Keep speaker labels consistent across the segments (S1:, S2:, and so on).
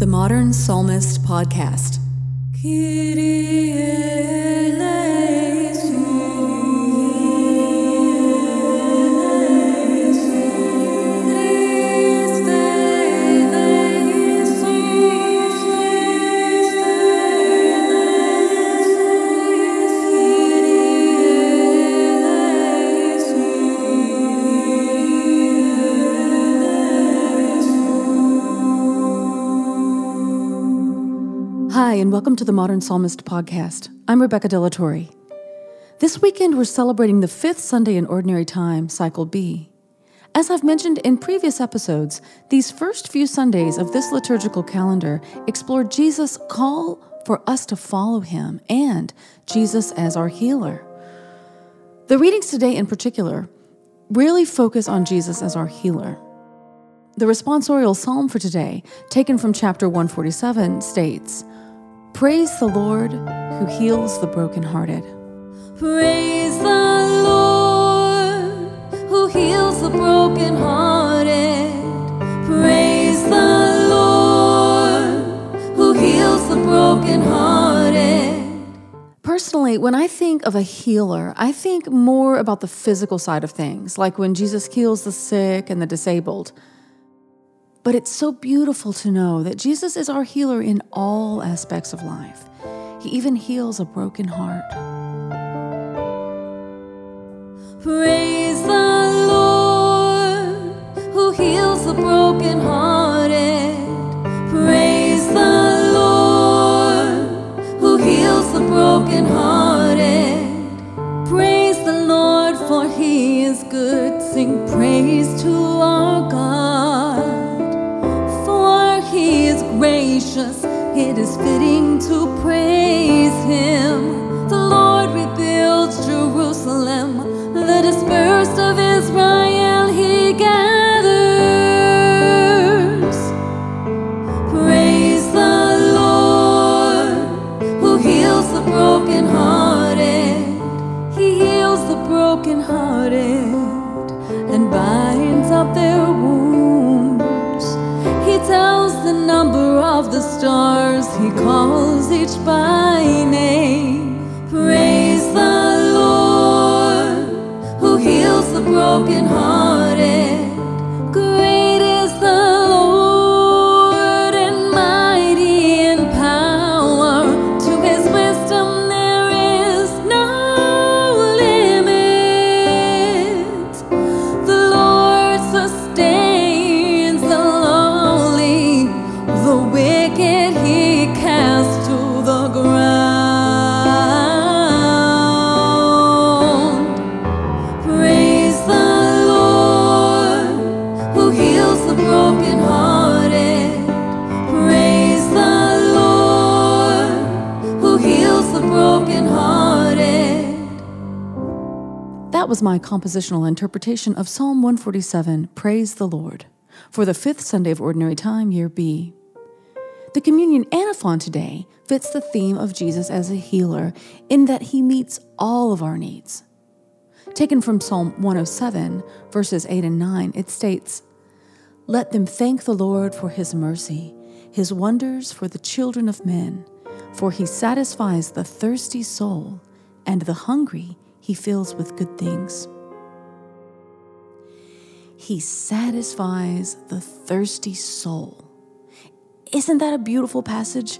S1: The Modern Psalmist Podcast. Hi, and welcome to the Modern Psalmist Podcast. I'm Rebecca Torre. This weekend, we're celebrating the fifth Sunday in Ordinary Time, Cycle B. As I've mentioned in previous episodes, these first few Sundays of this liturgical calendar explore Jesus' call for us to follow him and Jesus as our healer. The readings today, in particular, really focus on Jesus as our healer. The responsorial psalm for today, taken from chapter 147, states Praise the Lord who heals the brokenhearted.
S2: Praise the Lord who heals the brokenhearted. Praise the Lord who heals the brokenhearted.
S1: Personally, when I think of a healer, I think more about the physical side of things, like when Jesus heals the sick and the disabled. But it's so beautiful to know that Jesus is our healer in all aspects of life. He even heals a broken heart.
S2: Praise the Lord who heals the brokenhearted.
S1: Was my compositional interpretation of Psalm 147, Praise the Lord, for the fifth Sunday of Ordinary Time, Year B. The communion antiphon today fits the theme of Jesus as a healer in that he meets all of our needs. Taken from Psalm 107, verses 8 and 9, it states, Let them thank the Lord for his mercy, his wonders for the children of men, for he satisfies the thirsty soul, and the hungry he fills with good things. He satisfies the thirsty soul. Isn't that a beautiful passage?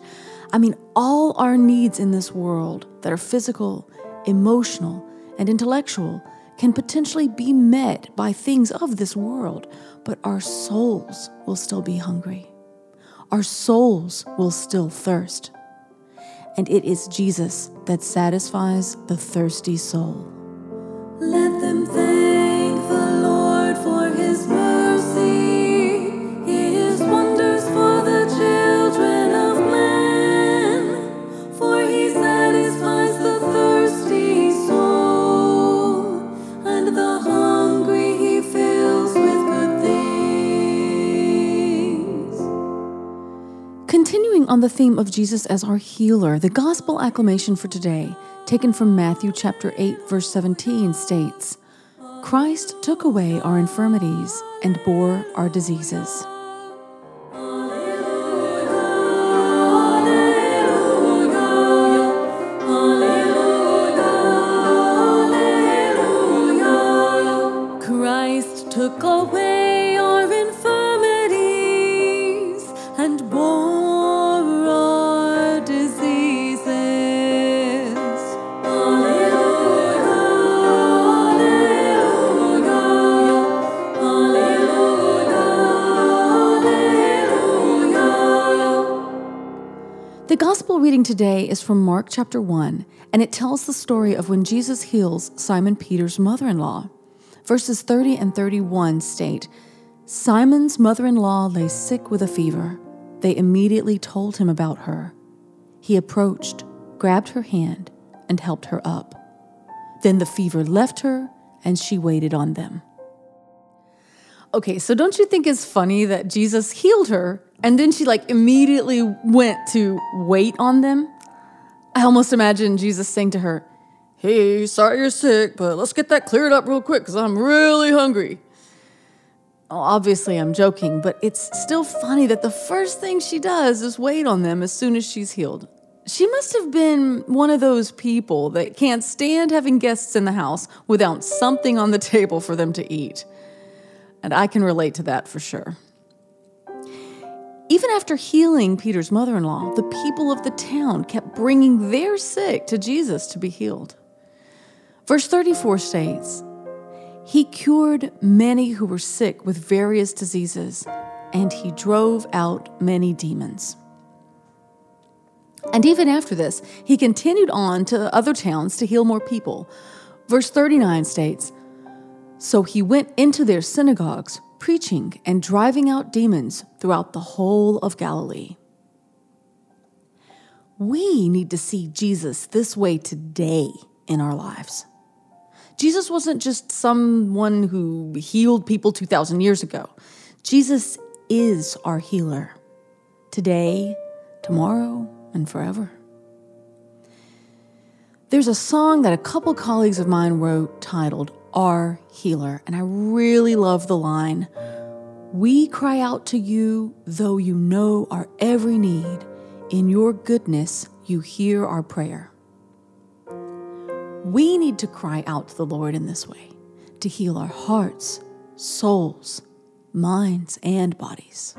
S1: I mean, all our needs in this world that are physical, emotional, and intellectual can potentially be met by things of this world, but our souls will still be hungry. Our souls will still thirst and it is Jesus that satisfies the thirsty soul. Theme of Jesus as our healer, the gospel acclamation for today, taken from Matthew chapter 8 verse 17 states, Christ took away our infirmities and bore our diseases. Reading today is from Mark chapter 1, and it tells the story of when Jesus heals Simon Peter's mother in law. Verses 30 and 31 state Simon's mother in law lay sick with a fever. They immediately told him about her. He approached, grabbed her hand, and helped her up. Then the fever left her, and she waited on them. Okay, so don't you think it's funny that Jesus healed her and then she like immediately went to wait on them? I almost imagine Jesus saying to her, Hey, sorry you're sick, but let's get that cleared up real quick because I'm really hungry. Obviously, I'm joking, but it's still funny that the first thing she does is wait on them as soon as she's healed. She must have been one of those people that can't stand having guests in the house without something on the table for them to eat. And I can relate to that for sure. Even after healing Peter's mother in law, the people of the town kept bringing their sick to Jesus to be healed. Verse 34 states He cured many who were sick with various diseases, and he drove out many demons. And even after this, he continued on to other towns to heal more people. Verse 39 states So he went into their synagogues, preaching and driving out demons throughout the whole of Galilee. We need to see Jesus this way today in our lives. Jesus wasn't just someone who healed people 2,000 years ago. Jesus is our healer today, tomorrow, and forever. There's a song that a couple colleagues of mine wrote titled Our Healer, and I really love the line We cry out to you, though you know our every need. In your goodness, you hear our prayer. We need to cry out to the Lord in this way to heal our hearts, souls, minds, and bodies.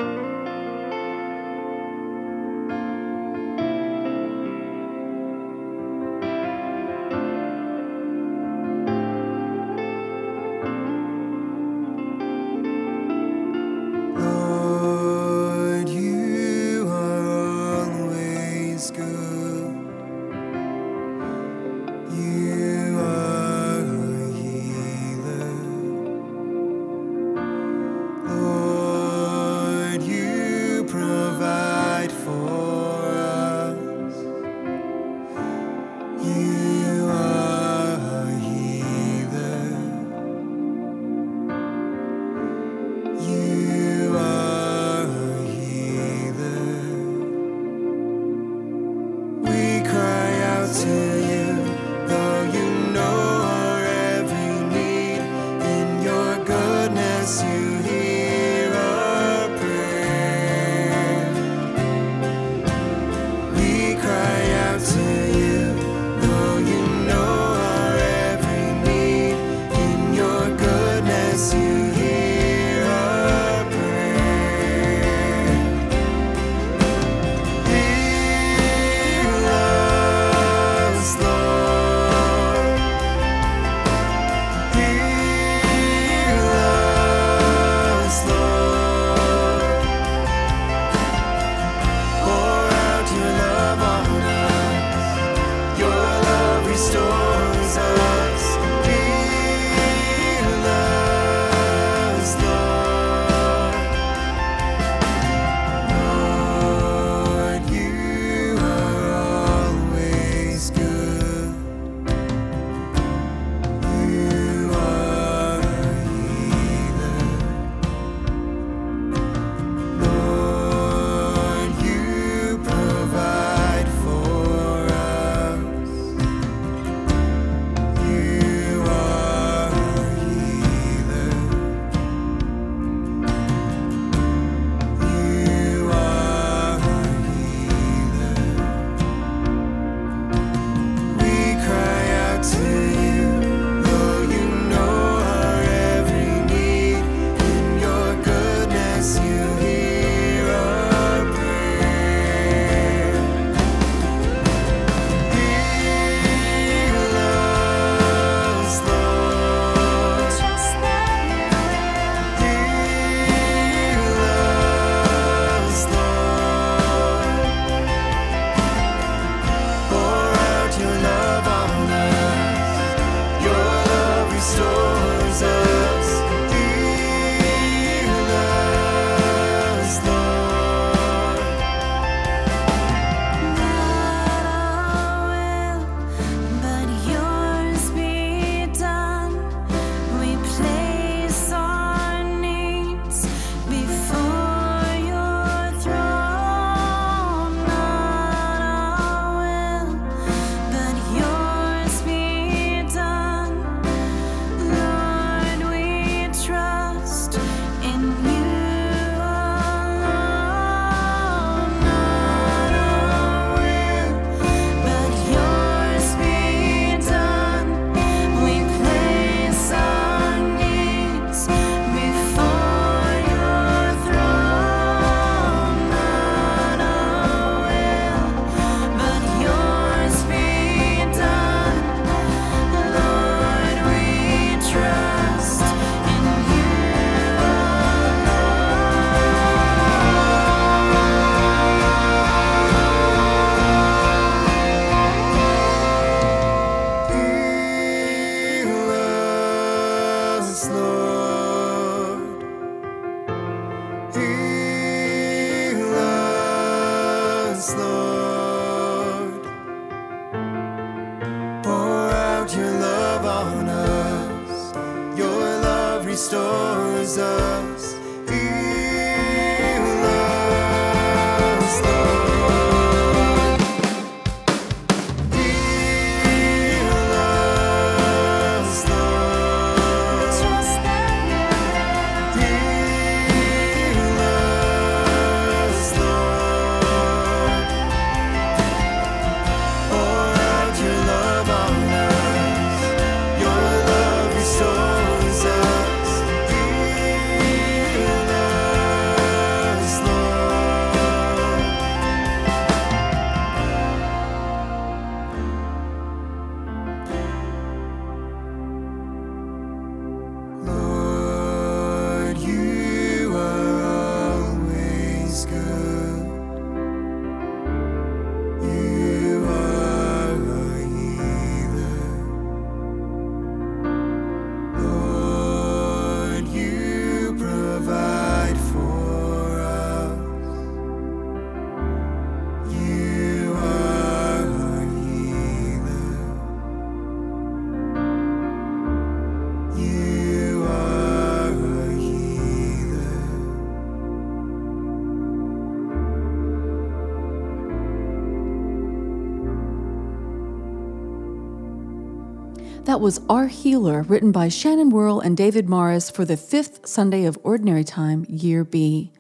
S2: That
S1: was Our Healer, written by Shannon Worle and David Mares for the fifth Sunday of Ordinary Time, Year B.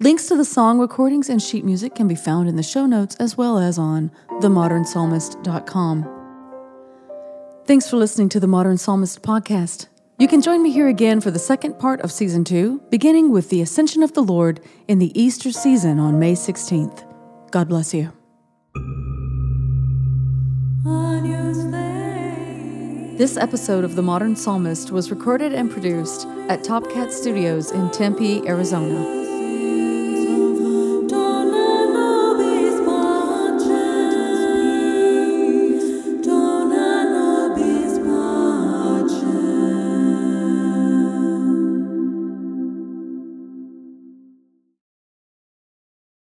S1: Links to the song recordings and sheet music can be found in the show notes as well as on themodernpsalmist.com. Thanks for listening to the Modern Psalmist podcast. You can join me here again for the second part of season two, beginning with the Ascension of the Lord in the Easter season on May 16th. God bless you. This episode of The Modern Psalmist was recorded and produced at Top Cat Studios in Tempe, Arizona.